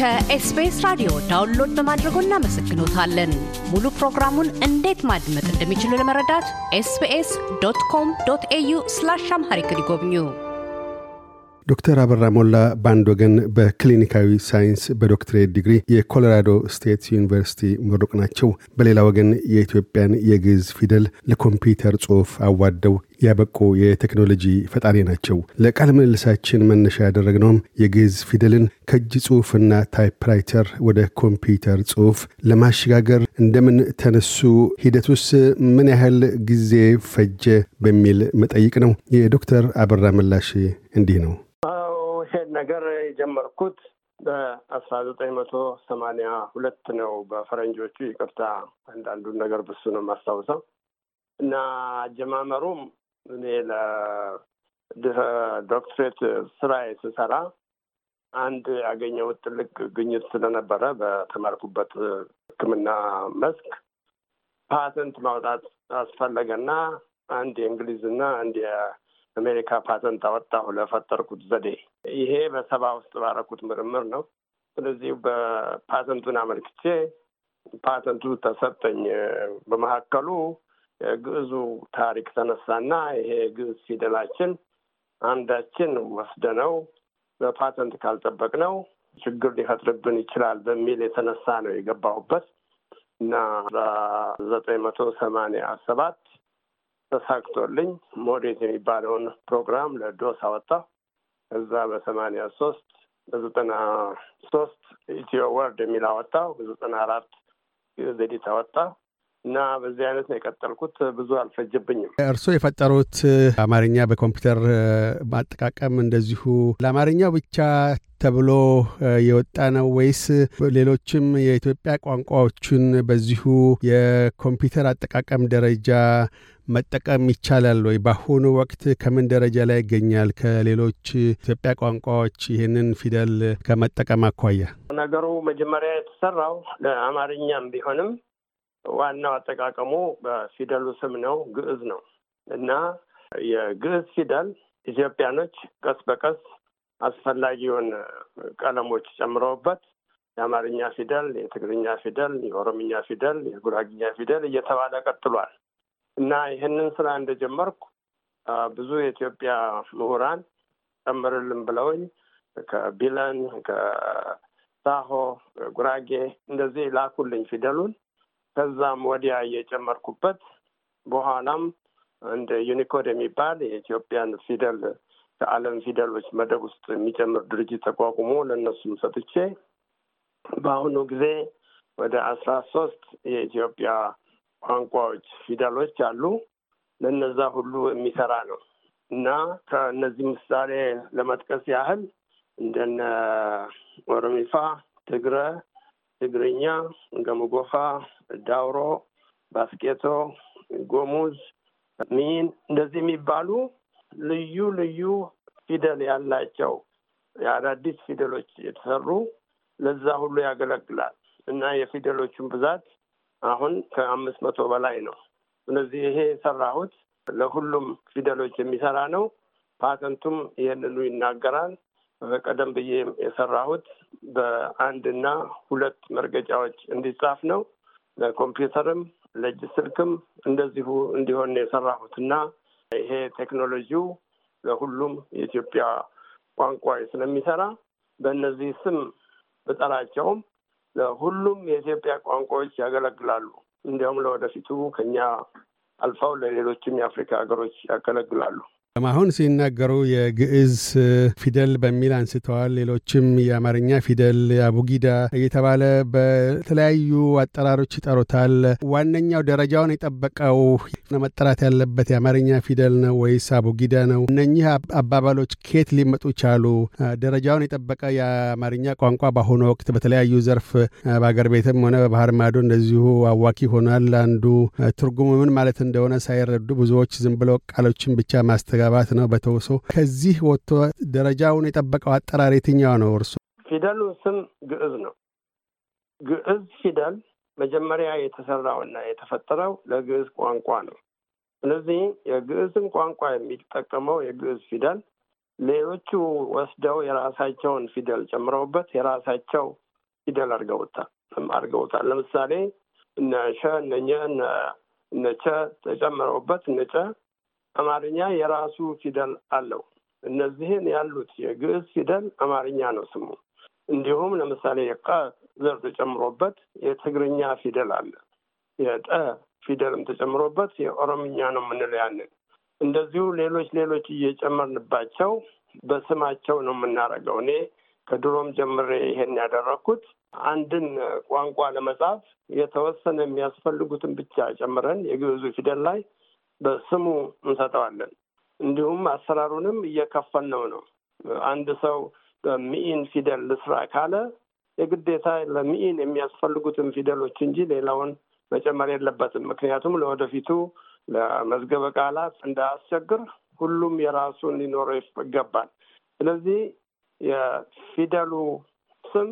ከ SBS ራዲዮ download በማድረግዎ እናመሰግኖታለን። ሙሉ ፕሮግራሙን እንዴት ማድመጥ እንደሚችሉ ለመረዳት SBS dot com dot au slash Amharic ይጎብኙ። ዶክተር አበራ ሞላ በአንድ ወገን በክሊኒካዊ ሳይንስ በዶክትሬት ዲግሪ የኮሎራዶ ስቴት ዩኒቨርሲቲ ምሩቅ ናቸው። በሌላ ወገን የኢትዮጵያን የግዕዝ ፊደል ለኮምፒውተር ጽሑፍ አዋደው ያበቁ የቴክኖሎጂ ፈጣሪ ናቸው። ለቃለ ምልልሳችን መነሻ ያደረግነውም የግዕዝ ፊደልን ከእጅ ጽሑፍና typewriter ወደ ኮምፒውተር ጽሑፍ ለማሸጋገር እንደምን ተነሱ፣ ሂደቱስ ምን ያህል ጊዜ ፈጀ በሚል መጠይቅ ነው። የዶክተር አበራ ምላሽ እንዲህ ነው። ይሄን ነገር የጀመርኩት በአስራ ዘጠኝ መቶ ሰማንያ ሁለት ነው በፈረንጆቹ። ይቅርታ አንዳንዱን ነገር ረስቼ ነው የማስታውሰው እና አጀማመሩም እኔ ለዶክትሬት ስራ ስሰራ አንድ ያገኘሁት ትልቅ ግኝት ስለነበረ በተማርኩበት ሕክምና መስክ ፓተንት ማውጣት አስፈለገና አንድ የእንግሊዝና አንድ የአሜሪካ ፓተንት አወጣሁ ለፈጠርኩት ዘዴ። ይሄ በሰባ ውስጥ ባደረኩት ምርምር ነው። ስለዚህ በፓተንቱን አመልክቼ ፓተንቱ ተሰጠኝ። በመካከሉ የግዕዙ ታሪክ ተነሳና ይሄ ግዕዝ ፊደላችን አንዳችን ወስደነው በፓተንት ካልጠበቅነው ችግር ሊፈጥርብን ይችላል በሚል የተነሳ ነው የገባሁበት እና በዘጠኝ መቶ ሰማንያ ሰባት ተሳክቶልኝ ModEth የሚባለውን ፕሮግራም ለ DOS አወጣሁ። ከዛ በሰማንያ ሶስት በዘጠና ሶስት ኢትዮ ወርድ የሚል አወጣሁ። በዘጠና አራት ዘዲት አወጣሁ እና በዚህ አይነት ነው የቀጠልኩት። ብዙ አልፈጀብኝም። እርስዎ የፈጠሩት አማርኛ በኮምፒውተር ማጠቃቀም እንደዚሁ ለአማርኛው ብቻ ተብሎ የወጣ ነው ወይስ ሌሎችም የኢትዮጵያ ቋንቋዎችን በዚሁ የኮምፒውተር አጠቃቀም ደረጃ መጠቀም ይቻላል ወይ? በአሁኑ ወቅት ከምን ደረጃ ላይ ይገኛል? ከሌሎች ኢትዮጵያ ቋንቋዎች ይህንን ፊደል ከመጠቀም አኳያ ነገሩ መጀመሪያ የተሰራው ለአማርኛም ቢሆንም ዋናው አጠቃቀሙ በፊደሉ ስም ነው፣ ግዕዝ ነው እና የግዕዝ ፊደል ኢትዮጵያኖች ቀስ በቀስ አስፈላጊውን ቀለሞች ጨምረውበት የአማርኛ ፊደል፣ የትግርኛ ፊደል፣ የኦሮምኛ ፊደል፣ የጉራግኛ ፊደል እየተባለ ቀጥሏል እና ይህንን ስራ እንደጀመርኩ ብዙ የኢትዮጵያ ምሁራን ጨምርልን ብለውኝ ከቢለን ከሳሆ ጉራጌ እንደዚህ ላኩልኝ ፊደሉን። ከዛም ወዲያ እየጨመርኩበት በኋላም እንደ Unicode የሚባል የኢትዮጵያን ፊደል ከዓለም ፊደሎች መደብ ውስጥ የሚጨምር ድርጅት ተቋቁሞ ለእነሱም ሰጥቼ በአሁኑ ጊዜ ወደ አስራ ሶስት የኢትዮጵያ ቋንቋዎች ፊደሎች አሉ። ለነዛ ሁሉ የሚሰራ ነው እና ከእነዚህ ምሳሌ ለመጥቀስ ያህል እንደነ ኦሮሚፋ፣ ትግረ፣ ትግርኛ፣ ገምጎፋ፣ ዳውሮ፣ ባስኬቶ፣ ጎሙዝ፣ ሚን እንደዚህ የሚባሉ ልዩ ልዩ ፊደል ያላቸው የአዳዲስ ፊደሎች የተሰሩ ለዛ ሁሉ ያገለግላል እና የፊደሎቹን ብዛት አሁን ከአምስት መቶ በላይ ነው። ስለዚህ ይሄ የሰራሁት ለሁሉም ፊደሎች የሚሰራ ነው። ፓተንቱም ይህንኑ ይናገራል። ቀደም ብዬ የሰራሁት በአንድና ሁለት መርገጫዎች እንዲጻፍ ነው። ለኮምፒውተርም ለእጅ ስልክም እንደዚሁ እንዲሆን የሰራሁት እና ይሄ ቴክኖሎጂው ለሁሉም የኢትዮጵያ ቋንቋ ስለሚሰራ በእነዚህ ስም ብጠራቸውም ለሁሉም የኢትዮጵያ ቋንቋዎች ያገለግላሉ። እንዲያውም ለወደፊቱ ከኛ አልፈው ለሌሎችም የአፍሪካ ሀገሮች ያገለግላሉ። አሁን ሲናገሩ የግዕዝ ፊደል በሚል አንስተዋል። ሌሎችም የአማርኛ ፊደል አቡጊዳ እየተባለ በተለያዩ አጠራሮች ይጠሩታል። ዋነኛው ደረጃውን የጠበቀው መጠራት ያለበት የአማርኛ ፊደል ነው ወይስ አቡጊዳ ነው? እነኚህ አባባሎች ከየት ሊመጡ ቻሉ? ደረጃውን የጠበቀ የአማርኛ ቋንቋ በአሁኑ ወቅት በተለያዩ ዘርፍ በአገር ቤትም ሆነ በባህር ማዶ እንደዚሁ አዋኪ ሆኗል። አንዱ ትርጉሙ ምን ማለት እንደሆነ ሳይረዱ ብዙዎች ዝም ብለው ቃሎችን ብቻ ማስተጋ መጋባት ነው በተውሶ ከዚህ ወጥቶ ደረጃውን የጠበቀው አጠራር የትኛው ነው? እርሱ ፊደሉ ስም ግዕዝ ነው። ግዕዝ ፊደል መጀመሪያ የተሰራውና የተፈጠረው ለግዕዝ ቋንቋ ነው። ስለዚህ የግዕዝን ቋንቋ የሚጠቀመው የግዕዝ ፊደል ሌሎቹ ወስደው የራሳቸውን ፊደል ጨምረውበት የራሳቸው ፊደል አድርገውታል አድርገውታል። ለምሳሌ እነ ሸ እነ እነ ቸ ተጨምረውበት እነ አማርኛ የራሱ ፊደል አለው። እነዚህን ያሉት የግዕዝ ፊደል አማርኛ ነው ስሙ። እንዲሁም ለምሳሌ የቀ ዘር ተጨምሮበት የትግርኛ ፊደል አለ። የጠ ፊደልም ተጨምሮበት የኦሮምኛ ነው የምንለው ያንን። እንደዚሁ ሌሎች ሌሎች እየጨመርንባቸው በስማቸው ነው የምናደርገው። እኔ ከድሮም ጀምሬ ይሄን ያደረግኩት አንድን ቋንቋ ለመጻፍ የተወሰነ የሚያስፈልጉትን ብቻ ጨምረን የግዕዙ ፊደል ላይ በስሙ እንሰጠዋለን። እንዲሁም አሰራሩንም እየከፈልነው ነው። አንድ ሰው በሚኢን ፊደል ልስራ ካለ የግዴታ ለሚኢን የሚያስፈልጉትን ፊደሎች እንጂ ሌላውን መጨመር የለበትም። ምክንያቱም ለወደፊቱ ለመዝገበ ቃላት እንዳያስቸግር ሁሉም የራሱን ሊኖረው ይገባል። ስለዚህ የፊደሉ ስም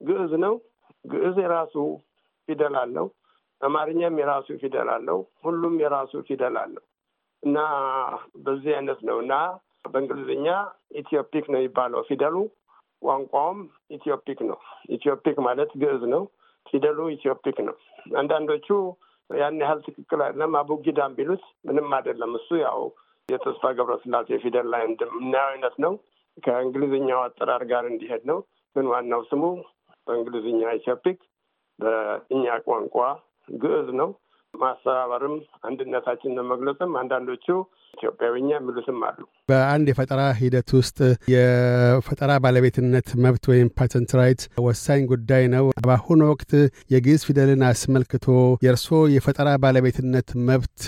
ግዕዝ ነው። ግዕዝ የራሱ ፊደል አለው። አማርኛም የራሱ ፊደል አለው። ሁሉም የራሱ ፊደል አለው እና በዚህ አይነት ነው እና በእንግሊዝኛ Ethiopic ነው የሚባለው ፊደሉ። ቋንቋውም Ethiopic ነው። Ethiopic ማለት ግዕዝ ነው። ፊደሉ Ethiopic ነው። አንዳንዶቹ ያን ያህል ትክክል አይደለም አቡጊዳም ቢሉት ምንም አይደለም። እሱ ያው የተስፋ ገብረስላሴ ፊደል ላይ እንደምናየው አይነት ነው። ከእንግሊዝኛው አጠራር ጋር እንዲሄድ ነው። ግን ዋናው ስሙ በእንግሊዝኛ Ethiopic፣ በእኛ ቋንቋ ግዕዝ ነው። ማስተባበርም አንድነታችንን ለመግለጽም አንዳንዶቹ ኢትዮጵያዊኛ የሚሉትም አሉ። በአንድ የፈጠራ ሂደት ውስጥ የፈጠራ ባለቤትነት መብት ወይም patent right ወሳኝ ጉዳይ ነው። በአሁኑ ወቅት የግዕዝ ፊደልን አስመልክቶ የእርስዎ የፈጠራ ባለቤትነት መብት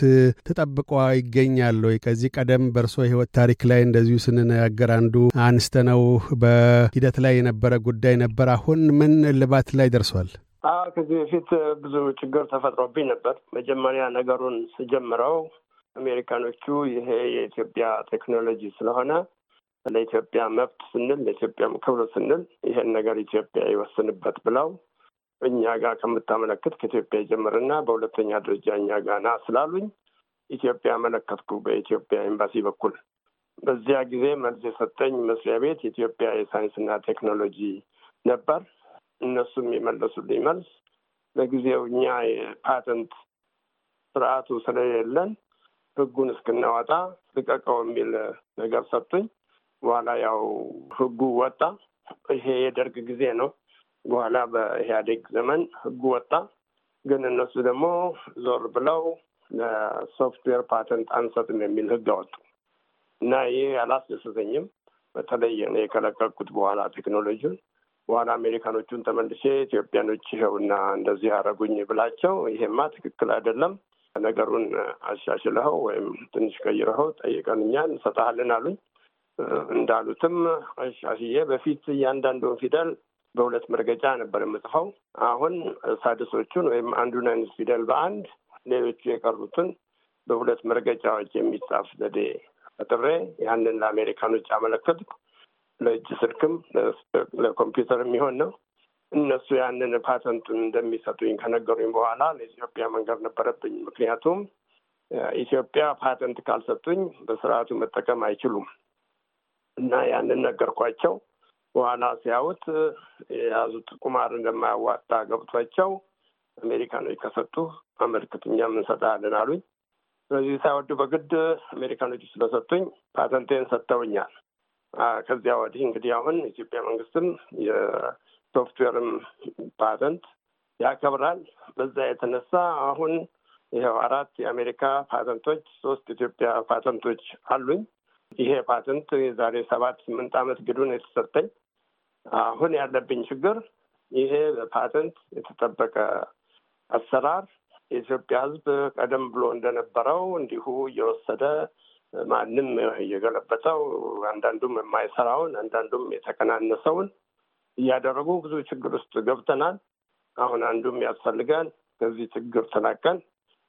ተጠብቆ ይገኛል ወይ? ከዚህ ቀደም በእርስዎ የህይወት ታሪክ ላይ እንደዚሁ ስንነጋገር አንዱ አንስተነው በሂደት ላይ የነበረ ጉዳይ ነበር። አሁን ምን እልባት ላይ ደርሷል? አዎ ከዚህ በፊት ብዙ ችግር ተፈጥሮብኝ ነበር። መጀመሪያ ነገሩን ስጀምረው አሜሪካኖቹ ይሄ የኢትዮጵያ ቴክኖሎጂ ስለሆነ ለኢትዮጵያ መብት ስንል ለኢትዮጵያም ክብር ስንል ይሄን ነገር ኢትዮጵያ ይወስንበት ብለው እኛ ጋር ከምታመለክት ከኢትዮጵያ ይጀምርና በሁለተኛ ደረጃ እኛ ጋር ና ስላሉኝ ኢትዮጵያ አመለከትኩ በኢትዮጵያ ኤምባሲ በኩል። በዚያ ጊዜ መልስ የሰጠኝ መስሪያ ቤት የኢትዮጵያ የሳይንስና ቴክኖሎጂ ነበር። እነሱም የመለሱልኝ መልስ ለጊዜው እኛ የፓተንት ስርዓቱ ስለሌለን ህጉን እስክናወጣ ልቀቀው የሚል ነገር ሰጡኝ። በኋላ ያው ህጉ ወጣ። ይሄ የደርግ ጊዜ ነው። በኋላ በኢህአዴግ ዘመን ህጉ ወጣ። ግን እነሱ ደግሞ ዞር ብለው ለ software patent አንሰጥም የሚል ህግ አወጡ እና ይህ አላስደሰተኝም። በተለይ እኔ በኋላ ቴክኖሎጂውን በኋላ አሜሪካኖቹን ተመልሼ ኢትዮጵያኖች ይኸውና እንደዚህ አደረጉኝ ብላቸው ይሄማ ትክክል አይደለም፣ ነገሩን አሻሽለኸው ወይም ትንሽ ቀይረኸው ጠይቀን እኛ እንሰጥሃለን አሉኝ። እንዳሉትም አሻሽዬ በፊት እያንዳንዱን ፊደል በሁለት መርገጫ ነበር የምጽፈው። አሁን ሳድሶቹን ወይም አንዱን አይነት ፊደል በአንድ ሌሎቹ የቀሩትን በሁለት መርገጫዎች የሚጻፍ ዘዴ ፈጥሬ ያንን ለአሜሪካኖች አመለከትኩ። ለእጅ ስልክም ለኮምፒውተር የሚሆን ነው። እነሱ ያንን ፓተንቱን እንደሚሰጡኝ ከነገሩኝ በኋላ ለኢትዮጵያ መንገር ነበረብኝ። ምክንያቱም ኢትዮጵያ ፓተንት ካልሰጡኝ በስርዓቱ መጠቀም አይችሉም እና ያንን ነገርኳቸው። በኋላ ሲያዩት የያዙት ቁማር እንደማያዋጣ ገብቷቸው አሜሪካኖች ከሰጡ አመልክት፣ እኛም እንሰጣለን አሉኝ። ስለዚህ ሳይወዱ በግድ አሜሪካኖቹ ስለሰጡኝ ፓተንቴን ሰጥተውኛል። ከዚያ ወዲህ እንግዲህ አሁን የኢትዮጵያ መንግስትም የሶፍትዌርም ፓተንት ያከብራል። በዛ የተነሳ አሁን ይኸው አራት የአሜሪካ ፓተንቶች፣ ሶስት ኢትዮጵያ ፓተንቶች አሉኝ። ይሄ ፓተንት የዛሬ ሰባት ስምንት ዓመት ግዱን የተሰጠኝ። አሁን ያለብኝ ችግር ይሄ በፓተንት የተጠበቀ አሰራር የኢትዮጵያ ሕዝብ ቀደም ብሎ እንደነበረው እንዲሁ እየወሰደ ማንም እየገለበጠው አንዳንዱም የማይሰራውን አንዳንዱም የተቀናነሰውን እያደረጉ ብዙ ችግር ውስጥ ገብተናል። አሁን አንዱም ያስፈልጋል ከዚህ ችግር ተላቀን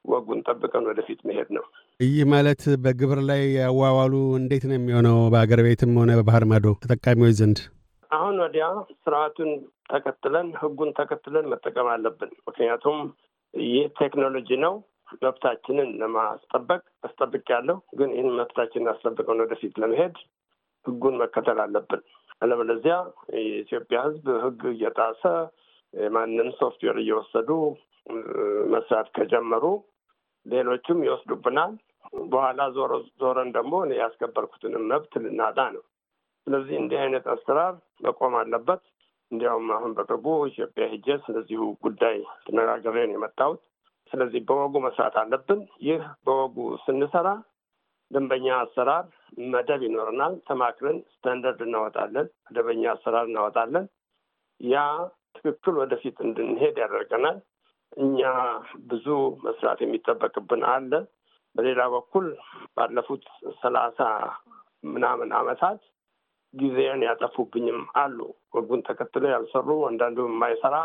ወጉን ጠብቀን ወደፊት መሄድ ነው። ይህ ማለት በግብር ላይ ያዋዋሉ እንዴት ነው የሚሆነው? በአገር ቤትም ሆነ በባህር ማዶ ተጠቃሚዎች ዘንድ አሁን ወዲያ ስርዓቱን ተከትለን ህጉን ተከትለን መጠቀም አለብን። ምክንያቱም ይህ ቴክኖሎጂ ነው። መብታችንን ለማስጠበቅ አስጠብቅ ያለው ግን ይህን መብታችንን አስጠብቀን ወደፊት ለመሄድ ህጉን መከተል አለብን። አለበለዚያ የኢትዮጵያ ሕዝብ ሕግ እየጣሰ የማንም ሶፍትዌር እየወሰዱ መስራት ከጀመሩ ሌሎቹም ይወስዱብናል። በኋላ ዞሮ ዞረን ደግሞ እኔ ያስከበርኩትንም መብት ልናጣ ነው። ስለዚህ እንዲህ አይነት አሰራር መቆም አለበት። እንዲያውም አሁን በቅርቡ ኢትዮጵያ ሄጄ ስለዚሁ ጉዳይ ተነጋግሬ ነው የመጣሁት። ስለዚህ በወጉ መስራት አለብን። ይህ በወጉ ስንሰራ ደንበኛ አሰራር መደብ ይኖረናል። ተማክረን ስታንዳርድ እናወጣለን፣ መደበኛ አሰራር እናወጣለን። ያ ትክክል ወደፊት እንድንሄድ ያደርገናል። እኛ ብዙ መስራት የሚጠበቅብን አለ። በሌላ በኩል ባለፉት ሰላሳ ምናምን ዓመታት ጊዜን ያጠፉብኝም አሉ። ወጉን ተከትለው ያልሰሩ አንዳንዱም የማይሰራ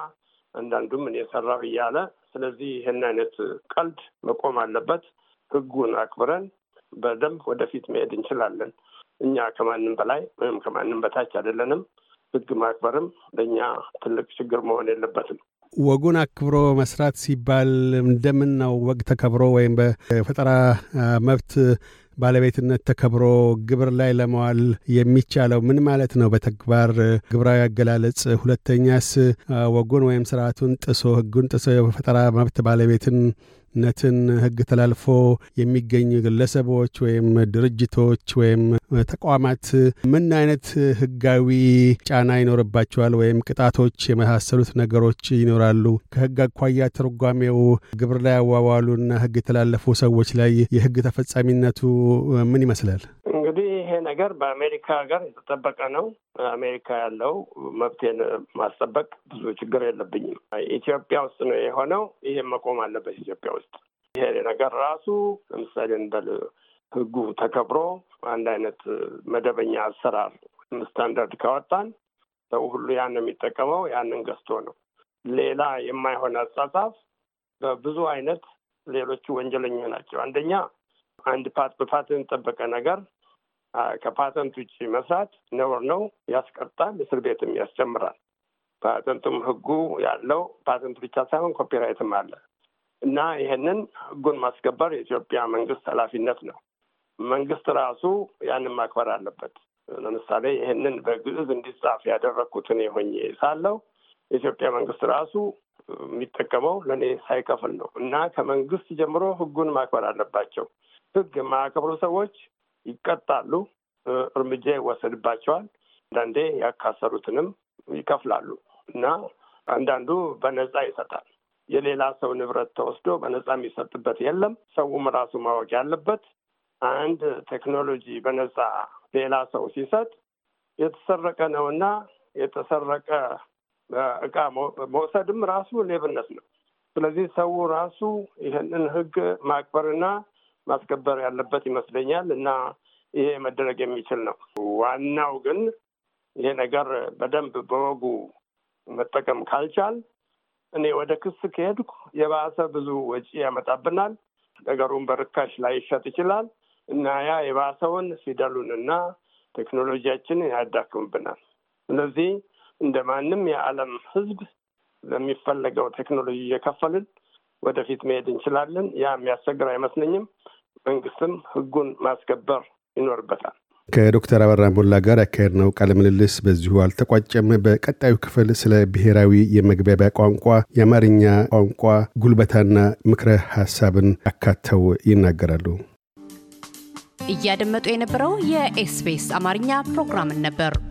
አንዳንዱም እኔ ሰራሁ እያለ ስለዚህ ይህን አይነት ቀልድ መቆም አለበት። ሕጉን አክብረን በደንብ ወደፊት መሄድ እንችላለን። እኛ ከማንም በላይ ወይም ከማንም በታች አይደለንም። ሕግ ማክበርም ለእኛ ትልቅ ችግር መሆን የለበትም። ወጉን አክብሮ መስራት ሲባል እንደምን ነው ወግ ተከብሮ ወይም በፈጠራ መብት ባለቤትነት ተከብሮ ግብር ላይ ለመዋል የሚቻለው ምን ማለት ነው? በተግባር ግብራዊ አገላለጽ። ሁለተኛስ ወጉን ወይም ስርዓቱን ጥሶ ህጉን ጥሶ የፈጠራ መብት ባለቤትን ነትን ህግ ተላልፎ የሚገኙ ግለሰቦች ወይም ድርጅቶች ወይም ተቋማት ምን አይነት ህጋዊ ጫና ይኖርባቸዋል? ወይም ቅጣቶች የመሳሰሉት ነገሮች ይኖራሉ? ከህግ አኳያ ትርጓሜው ግብር ላይ ያዋዋሉና ህግ የተላለፉ ሰዎች ላይ የህግ ተፈጻሚነቱ ምን ይመስላል? እንግዲህ ይሄ ነገር በአሜሪካ ሀገር የተጠበቀ ነው። አሜሪካ ያለው መብቴን ማስጠበቅ ብዙ ችግር የለብኝም። ኢትዮጵያ ውስጥ ነው የሆነው። ይሄም መቆም አለበት ኢትዮጵያ ውስጥ። ይሄ ነገር ራሱ ለምሳሌ እንበል ህጉ ተከብሮ አንድ አይነት መደበኛ አሰራር ስታንዳርድ ካወጣን ሰው ሁሉ ያን የሚጠቀመው ያንን ገዝቶ ነው። ሌላ የማይሆን አጻጻፍ በብዙ አይነት ሌሎቹ ወንጀለኛ ናቸው። አንደኛ አንድ ፓት በፓተንት ጠበቀ ነገር ከፓተንት ውጭ መስራት ነውር ነው፣ ያስቀጣል፣ እስር ቤትም ያስጨምራል። ፓተንቱም ህጉ ያለው ፓተንት ብቻ ሳይሆን copyright ም አለ እና ይሄንን ህጉን ማስከበር የኢትዮጵያ መንግስት ኃላፊነት ነው። መንግስት ራሱ ያንን ማክበር አለበት። ለምሳሌ ይህንን በግዕዝ እንዲጻፍ ያደረግኩት እኔ ሆኜ ሳለው የኢትዮጵያ መንግስት ራሱ የሚጠቀመው ለእኔ ሳይከፍል ነው እና ከመንግስት ጀምሮ ህጉን ማክበር አለባቸው። ህግ የማያከብሩ ሰዎች ይቀጣሉ፣ እርምጃ ይወሰድባቸዋል። አንዳንዴ ያካሰሩትንም ይከፍላሉ እና አንዳንዱ በነጻ ይሰጣል። የሌላ ሰው ንብረት ተወስዶ በነጻ የሚሰጥበት የለም። ሰውም ራሱ ማወቅ ያለበት አንድ ቴክኖሎጂ በነጻ ሌላ ሰው ሲሰጥ የተሰረቀ ነውና የተሰረቀ እቃ መውሰድም ራሱ ሌብነት ነው። ስለዚህ ሰው ራሱ ይህንን ህግ ማክበርና ማስከበር ያለበት ይመስለኛል እና ይሄ መደረግ የሚችል ነው። ዋናው ግን ይሄ ነገር በደንብ በወጉ መጠቀም ካልቻል እኔ ወደ ክስ ከሄድኩ የባሰ ብዙ ወጪ ያመጣብናል። ነገሩን በርካሽ ላይ ይሸጥ ይችላል እና ያ የባሰውን ፊደሉንና ቴክኖሎጂያችንን ያዳክምብናል። ስለዚህ እንደ ማንም የዓለም ህዝብ ለሚፈለገው ቴክኖሎጂ እየከፈልን ወደፊት መሄድ እንችላለን። ያ የሚያስቸግር አይመስለኝም። መንግስትም ህጉን ማስከበር ይኖርበታል። ከዶክተር አበራ ሞላ ጋር ያካሄድነው ቃለ ምልልስ በዚሁ አልተቋጨም። በቀጣዩ ክፍል ስለ ብሔራዊ የመግባቢያ ቋንቋ የአማርኛ ቋንቋ ጉልበታና ምክረ ሀሳብን አካተው ይናገራሉ። እያደመጡ የነበረው የ SBS አማርኛ ፕሮግራምን ነበር።